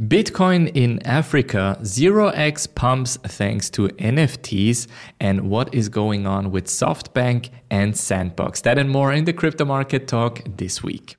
Bitcoin in Africa, 0x pumps thanks to NFTs, and what is going on with SoftBank and Sandbox. That and more in the crypto market talk this week.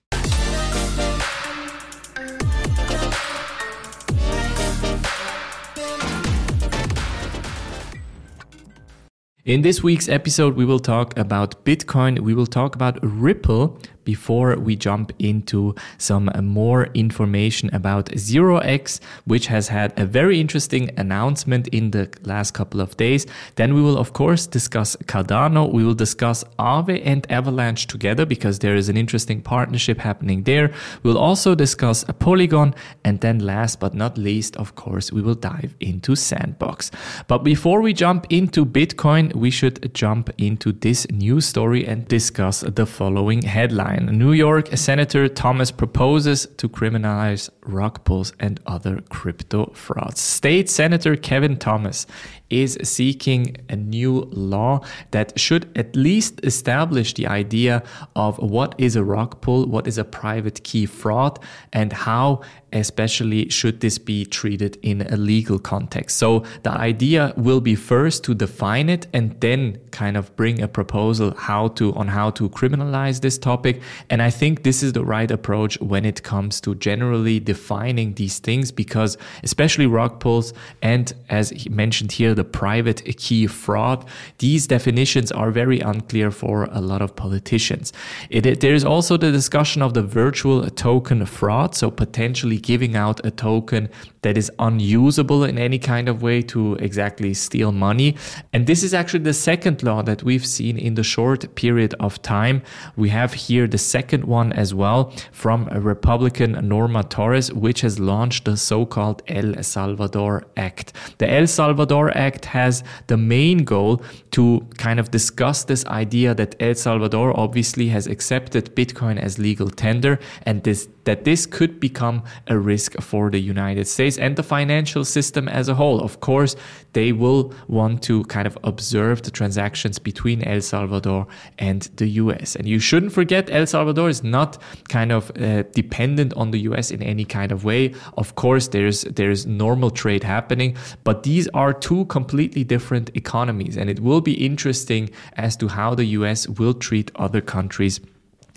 In this week's episode, we will talk about Bitcoin, we will talk about Ripple, before we jump into some more information about 0x, which has had a very interesting announcement in the last couple of days. Then we will, of course, discuss Cardano. We will discuss Aave and Avalanche together because there is an interesting partnership happening there. We'll also discuss Polygon. And then last but not least, of course, we will dive into Sandbox. But before we jump into Bitcoin, we should jump into this news story and discuss the following headline headline New York Senator Thomas proposes to criminalize rug pulls and other crypto frauds. State Senator Kevin Thomas is seeking a new law that should at least establish the idea of what is a rug pull, what is a private key fraud, and how especially should this be treated in a legal context. So the idea will be first to define it and then kind of bring a proposal how to on how to criminalize this topic. And I think this is the right approach when it comes to generally defining these things because especially rug pulls and as mentioned here the private key fraud. These definitions are very unclear for a lot of politicians. It, it, there is also the discussion of the virtual token fraud, so potentially giving out a token that is unusable in any kind of way to exactly steal money. And this is actually the second law that we've seen in the short period of time. We have here the second one as well from a Republican Norma Torres, which has launched the so called El Salvador Act. The El Salvador Act Act has the main goal to kind of discuss this idea that El Salvador obviously has accepted Bitcoin as legal tender and this that this could become a risk for the United States and the financial system as a whole. Of course, they will want to kind of observe the transactions between El Salvador and the US. And you shouldn't forget El Salvador is not kind of uh, dependent on the US in any kind of way. Of course, there's there's normal trade happening, but these are two completely different economies and it will be interesting as to how the US will treat other countries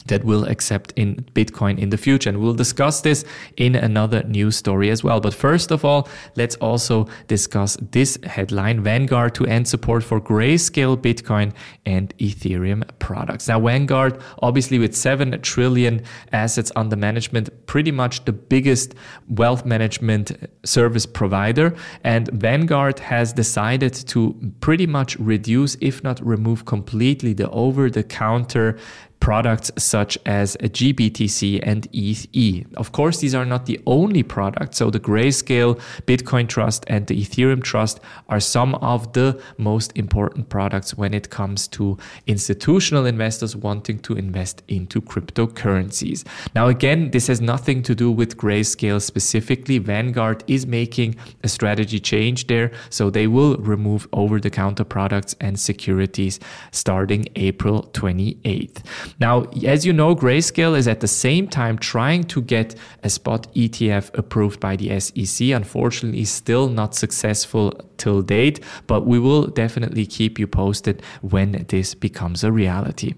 that will accept in Bitcoin in the future. And we'll discuss this in another news story as well. But first of all, let's also discuss this headline Vanguard to end support for grayscale Bitcoin and Ethereum products. Now, Vanguard, obviously, with 7 trillion assets under management, pretty much the biggest wealth management service provider. And Vanguard has decided to pretty much reduce, if not remove completely, the over the counter products such as GBTC and ETH. Of course, these are not the only products. So the Grayscale Bitcoin Trust and the Ethereum Trust are some of the most important products when it comes to institutional investors wanting to invest into cryptocurrencies. Now, again, this has nothing to do with Grayscale specifically. Vanguard is making a strategy change there. So they will remove over the counter products and securities starting April 28th. Now, as you know, Grayscale is at the same time trying to get a spot ETF approved by the SEC. Unfortunately, still not successful till date, but we will definitely keep you posted when this becomes a reality.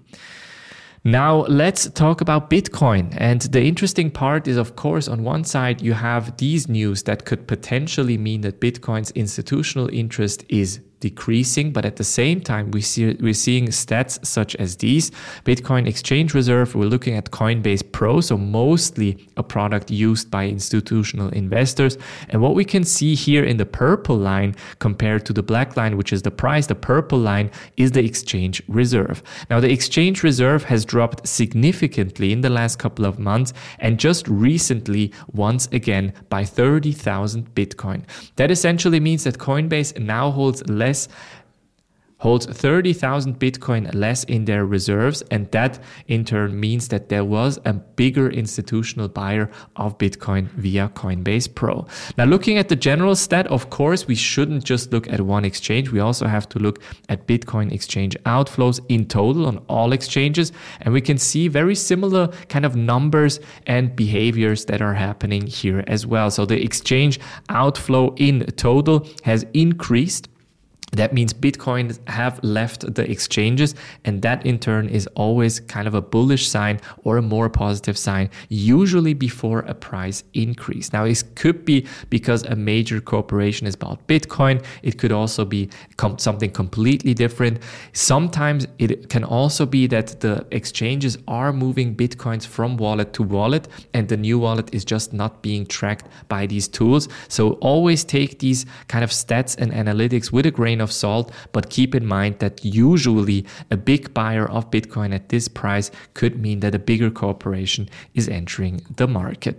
Now, let's talk about Bitcoin. And the interesting part is, of course, on one side, you have these news that could potentially mean that Bitcoin's institutional interest is decreasing, but at the same time, we see, we're seeing stats such as these. Bitcoin Exchange Reserve, we're looking at Coinbase Pro, so mostly a product used by institutional investors. And what we can see here in the purple line compared to the black line, which is the price, the purple line is the Exchange Reserve. Now, the Exchange Reserve has dropped significantly in the last couple of months and just recently, once again, by 30,000 Bitcoin. That essentially means that Coinbase now holds less holds 30,000 Bitcoin less in their reserves. And that in turn means that there was a bigger institutional buyer of Bitcoin via Coinbase Pro. Now, looking at the general stat, of course, we shouldn't just look at one exchange. We also have to look at Bitcoin exchange outflows in total on all exchanges. And we can see very similar kind of numbers and behaviors that are happening here as well. So the exchange outflow in total has increased that means Bitcoin have left the exchanges, and that in turn is always kind of a bullish sign or a more positive sign, usually before a price increase. Now, it could be because a major corporation is bought Bitcoin. It could also be com- something completely different. Sometimes it can also be that the exchanges are moving Bitcoins from wallet to wallet, and the new wallet is just not being tracked by these tools. So, always take these kind of stats and analytics with a grain of of salt, but keep in mind that usually a big buyer of Bitcoin at this price could mean that a bigger corporation is entering the market.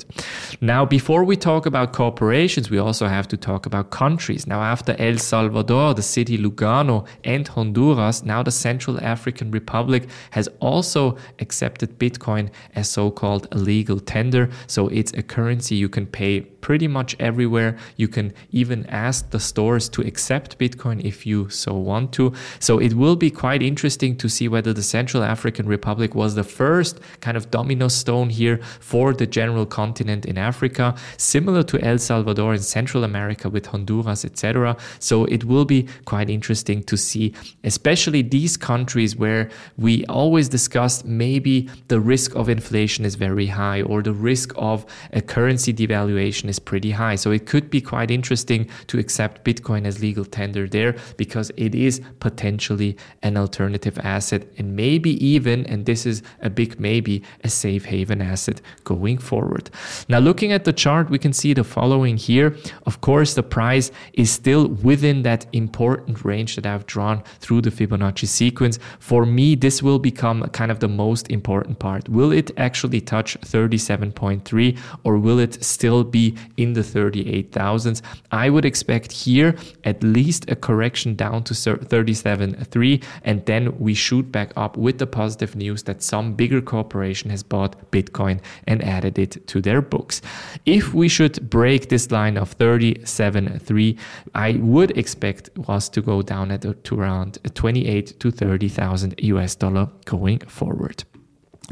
Now, before we talk about corporations, we also have to talk about countries. Now, after El Salvador, the city Lugano, and Honduras, now the Central African Republic has also accepted Bitcoin as so called legal tender. So it's a currency you can pay pretty much everywhere. You can even ask the stores to accept Bitcoin if you so want to. So it will be quite interesting to see whether the Central African Republic was the first kind of domino stone here for the general continent in Africa, similar to El Salvador in Central America with Honduras, etc. So it will be quite interesting to see, especially these countries where we always discussed maybe the risk of inflation is very high or the risk of a currency devaluation is is pretty high. So it could be quite interesting to accept Bitcoin as legal tender there because it is potentially an alternative asset and maybe even, and this is a big maybe, a safe haven asset going forward. Now, looking at the chart, we can see the following here. Of course, the price is still within that important range that I've drawn through the Fibonacci sequence. For me, this will become kind of the most important part. Will it actually touch 37.3 or will it still be in the 38,000s. I would expect here at least a correction down to 37.3 and then we shoot back up with the positive news that some bigger corporation has bought Bitcoin and added it to their books. If we should break this line of 37.3, I would expect us to go down at uh, to around 28 to 30,000 US dollar going forward.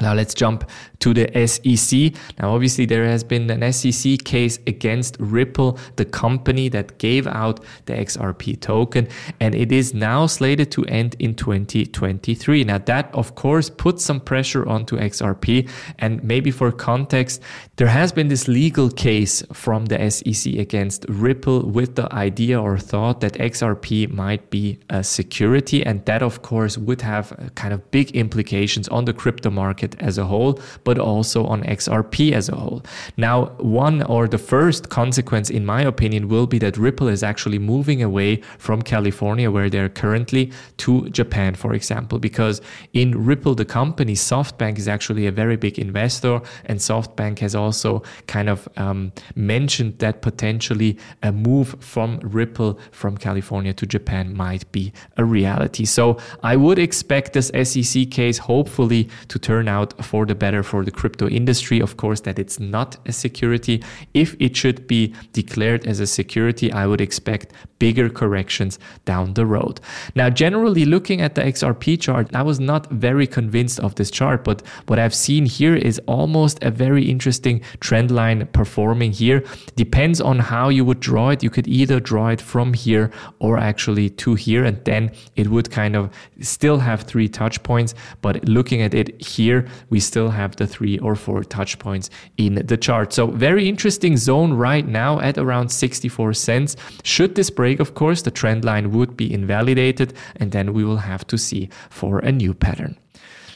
Now let's jump to the SEC. Now, obviously, there has been an SEC case against Ripple, the company that gave out the XRP token, and it is now slated to end in 2023. Now, that of course puts some pressure onto XRP. And maybe for context, there has been this legal case from the SEC against Ripple with the idea or thought that XRP might be a security. And that, of course, would have kind of big implications on the crypto market market as a whole, but also on XRP as a whole. Now, one or the first consequence, in my opinion, will be that Ripple is actually moving away from California, where they're currently, to Japan, for example, because in Ripple, the company, SoftBank is actually a very big investor, and SoftBank has also kind of um, mentioned that potentially a move from Ripple from California to Japan might be a reality. So I would expect this SEC case hopefully to turn out out for the better for the crypto industry. Of course, that it's not a security. If it should be declared as a security, I would expect bigger corrections down the road. Now, generally looking at the XRP chart, I was not very convinced of this chart, but what I've seen here is almost a very interesting trend line performing here. Depends on how you would draw it. You could either draw it from here or actually to here, and then it would kind of still have three touch points. But looking at it here, we still have the three or four touch points in the chart. So very interesting zone right now at around 64 cents. Should this break, of course, the trend line would be invalidated and then we will have to see for a new pattern.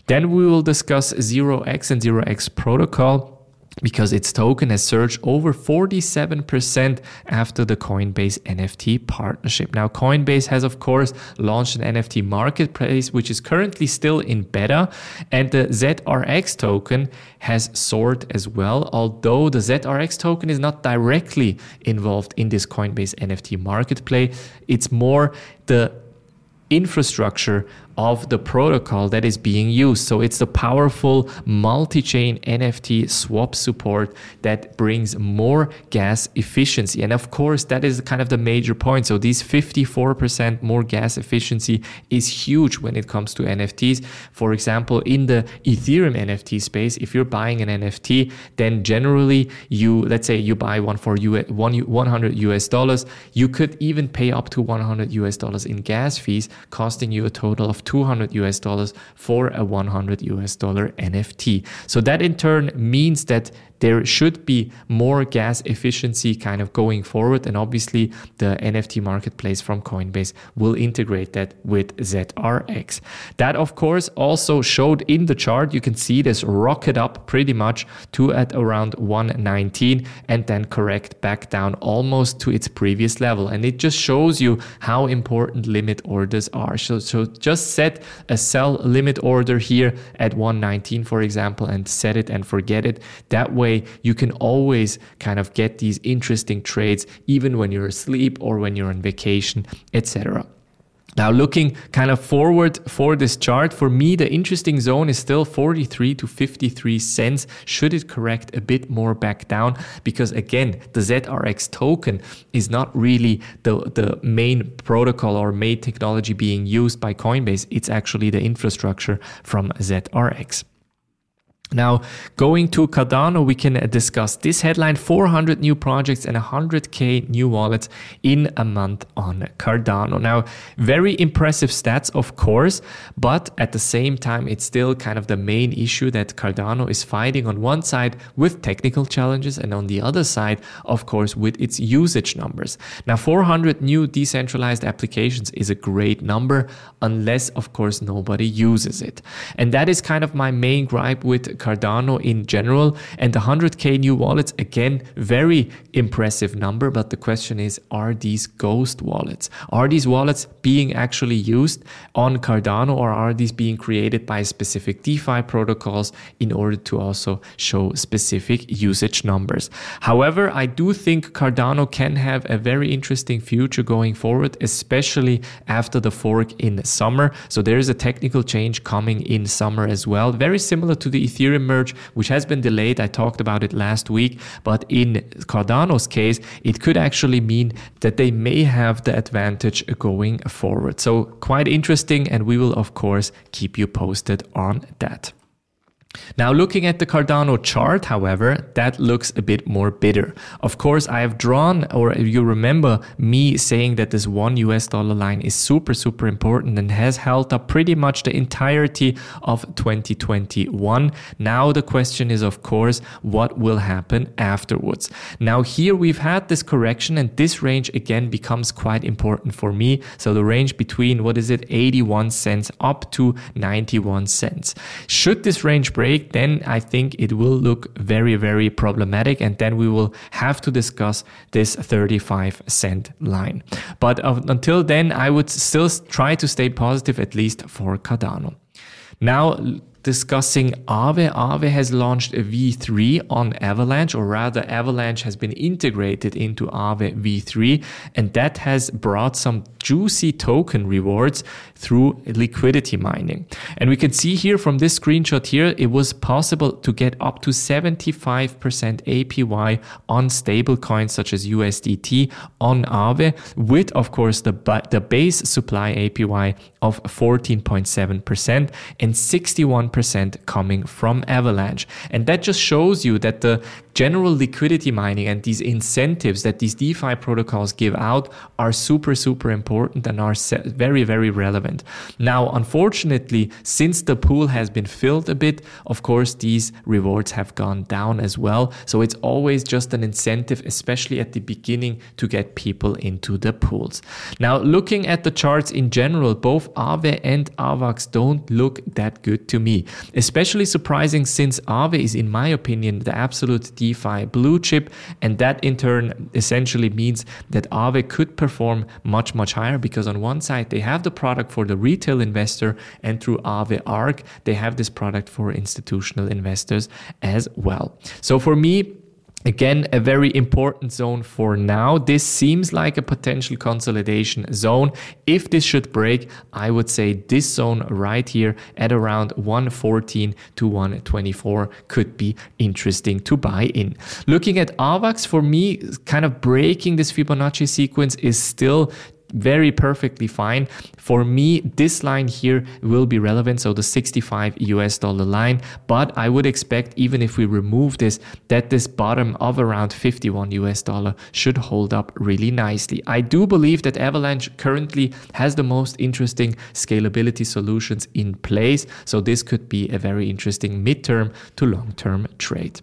Then we will discuss 0x and 0x protocol because its token has surged over 47% after the Coinbase NFT partnership. Now, Coinbase has, of course, launched an NFT marketplace, which is currently still in beta, and the ZRX token has soared as well, although the ZRX token is not directly involved in this Coinbase NFT marketplace. It's more the infrastructure of the protocol that is being used. So it's the powerful multi chain NFT swap support that brings more gas efficiency. And of course, that is kind of the major point. So these 54% more gas efficiency is huge when it comes to NFTs. For example, in the Ethereum NFT space, if you're buying an NFT, then generally you, let's say you buy one for 100 US dollars, you could even pay up to 100 US dollars in gas fees, costing you a total of 200 US dollars for a 100 US dollar NFT. So that in turn means that there should be more gas efficiency kind of going forward. And obviously, the NFT marketplace from Coinbase will integrate that with ZRX. That, of course, also showed in the chart. You can see this rocket up pretty much to at around 119 and then correct back down almost to its previous level. And it just shows you how important limit orders are. So, so just set a sell limit order here at 119, for example, and set it and forget it. That way, way, you can always kind of get these interesting trades even when you're asleep or when you're on vacation, etc. Now, looking kind of forward for this chart, for me, the interesting zone is still 43 to 53 cents. Should it correct a bit more back down? Because again, the ZRX token is not really the, the main protocol or main technology being used by Coinbase. It's actually the infrastructure from ZRX. Now, going to Cardano, we can discuss this headline 400 new projects and 100k new wallets in a month on Cardano. Now, very impressive stats, of course, but at the same time, it's still kind of the main issue that Cardano is fighting on one side with technical challenges, and on the other side, of course, with its usage numbers. Now, 400 new decentralized applications is a great number, unless, of course, nobody uses it. And that is kind of my main gripe with Cardano in general. And the 100K new wallets, again, very impressive number. But the question is, are these ghost wallets? Are these wallets being actually used on Cardano or are these being created by specific DeFi protocols in order to also show specific usage numbers? However, I do think Cardano can have a very interesting future going forward, especially after the fork in summer. So there is a technical change coming in summer as well, very similar to the Ethereum Ethereum merge, which has been delayed. I talked about it last week. But in Cardano's case, it could actually mean that they may have the advantage going forward. So quite interesting. And we will, of course, keep you posted on that. Now, looking at the Cardano chart, however, that looks a bit more bitter. Of course, I have drawn, or you remember me saying that this one US dollar line is super, super important and has held up pretty much the entirety of 2021. Now, the question is, of course, what will happen afterwards? Now, here we've had this correction, and this range again becomes quite important for me. So, the range between what is it, 81 cents up to 91 cents. Should this range break, then I think it will look very, very problematic. And then we will have to discuss this 35 cent line. But uh, until then, I would still try to stay positive, at least for Cardano. Now, discussing Aave. Aave has launched a V3 on Avalanche, or rather, Avalanche has been integrated into Aave V3, and that has brought some juicy token rewards through liquidity mining. And we can see here from this screenshot here, it was possible to get up to 75% APY on stable coins such as USDT on Aave, with of course the, the base supply APY of 14.7% and 61% coming from Avalanche. And that just shows you that the general liquidity mining and these incentives that these DeFi protocols give out are super, super important and are very, very relevant. Now, unfortunately, since the pool has been filled a bit, of course, these rewards have gone down as well. So it's always just an incentive, especially at the beginning, to get people into the pools. Now, looking at the charts in general, both Aave and AVAX don't look that good to me. Especially surprising since Aave is, in my opinion, the absolute DeFi blue chip. And that in turn essentially means that Aave could perform much, much higher because on one side they have the product for the retail investor and through Aave Arc, they have this product for institutional investors as well. So for me, Again, a very important zone for now. This seems like a potential consolidation zone. If this should break, I would say this zone right here at around 114 to 124 could be interesting to buy in. Looking at AVAX, for me, kind of breaking this Fibonacci sequence is still very perfectly fine. For me, this line here will be relevant, so the 65 US dollar line, but I would expect even if we remove this, that this bottom of around 51 US dollar should hold up really nicely. I do believe that Avalanche currently has the most interesting scalability solutions in place, so this could be a very interesting midterm to long-term trade.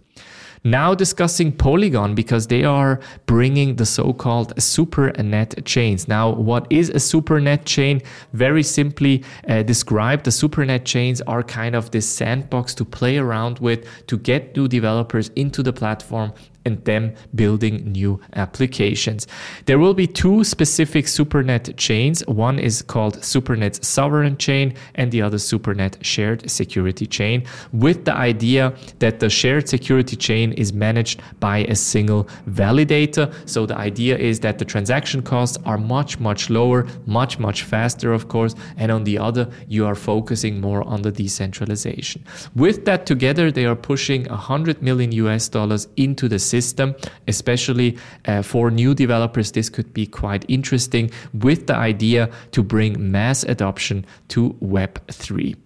Now discussing Polygon because they are bringing the so-called SuperNet chains. Now, what is a SuperNet chain? Very simply uh, described, the SuperNet chains are kind of this sandbox to play around with to get new developers into the platform and them building new applications. There will be two specific SuperNet chains. One is called SuperNet Sovereign Chain and the other SuperNet Shared Security Chain, with the idea that the shared security chain is managed by a single validator. So the idea is that the transaction costs are much, much lower, much, much faster, of course. And on the other, you are focusing more on the decentralization. With that together, they are pushing 100 million US dollars into the system, especially uh, for new developers. This could be quite interesting with the idea to bring mass adoption to Web3.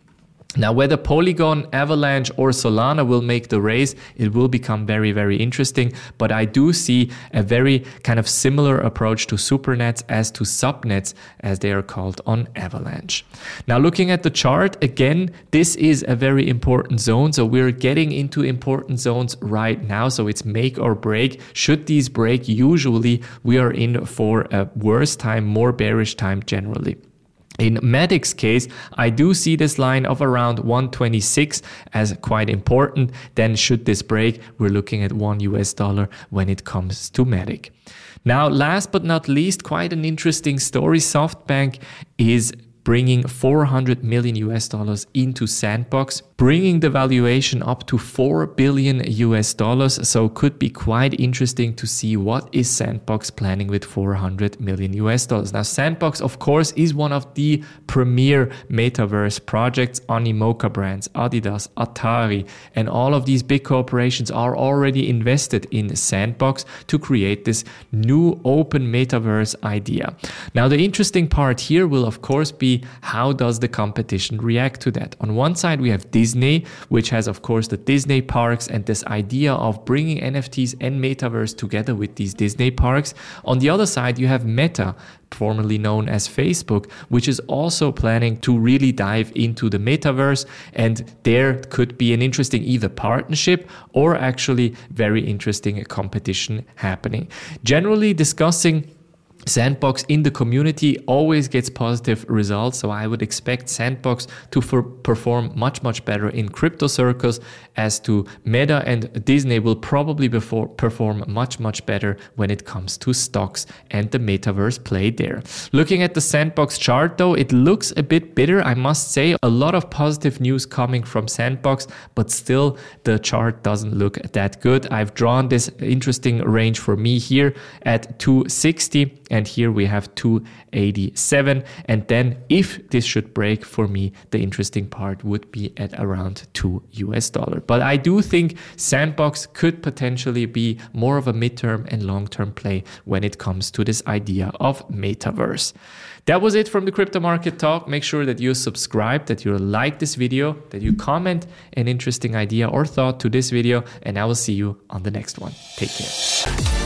Now, whether Polygon, Avalanche, or Solana will make the race, it will become very, very interesting. But I do see a very kind of similar approach to supernets as to subnets, as they are called on Avalanche. Now, looking at the chart, again, this is a very important zone. So we're getting into important zones right now. So it's make or break. Should these break, usually we are in for a worse time, more bearish time generally. In Matic's case, I do see this line of around 126 as quite important. Then should this break, we're looking at 1 US dollar when it comes to Matic. Now, last but not least, quite an interesting story. SoftBank is bringing 400 million US dollars into Sandbox, bringing the valuation up to 4 billion US dollars. So could be quite interesting to see what is Sandbox planning with 400 million US dollars. Now Sandbox of course is one of the premier metaverse projects. Animoca brands, Adidas, Atari, and all of these big corporations are already invested in Sandbox to create this new open metaverse idea. Now the interesting part here will of course be how does the competition react to that? On one side we have Disney Disney, which has, of course, the Disney parks and this idea of bringing NFTs and metaverse together with these Disney parks. On the other side, you have Meta, formerly known as Facebook, which is also planning to really dive into the metaverse. And there could be an interesting either partnership or actually very interesting competition happening. Generally discussing Sandbox in the community always gets positive results. So I would expect Sandbox to perform much, much better in crypto circles as to Meta and Disney will probably perform much, much better when it comes to stocks and the metaverse play there. Looking at the Sandbox chart though, it looks a bit bitter. I must say a lot of positive news coming from Sandbox, but still the chart doesn't look that good. I've drawn this interesting range for me here at 260 and here we have 287 and then if this should break for me the interesting part would be at around 2 US dollar. But I do think sandbox could potentially be more of a midterm and long-term play when it comes to this idea of metaverse. That was it from the crypto market talk. Make sure that you subscribe that you like this video that you comment an interesting idea or thought to this video and I will see you on the next one. Take care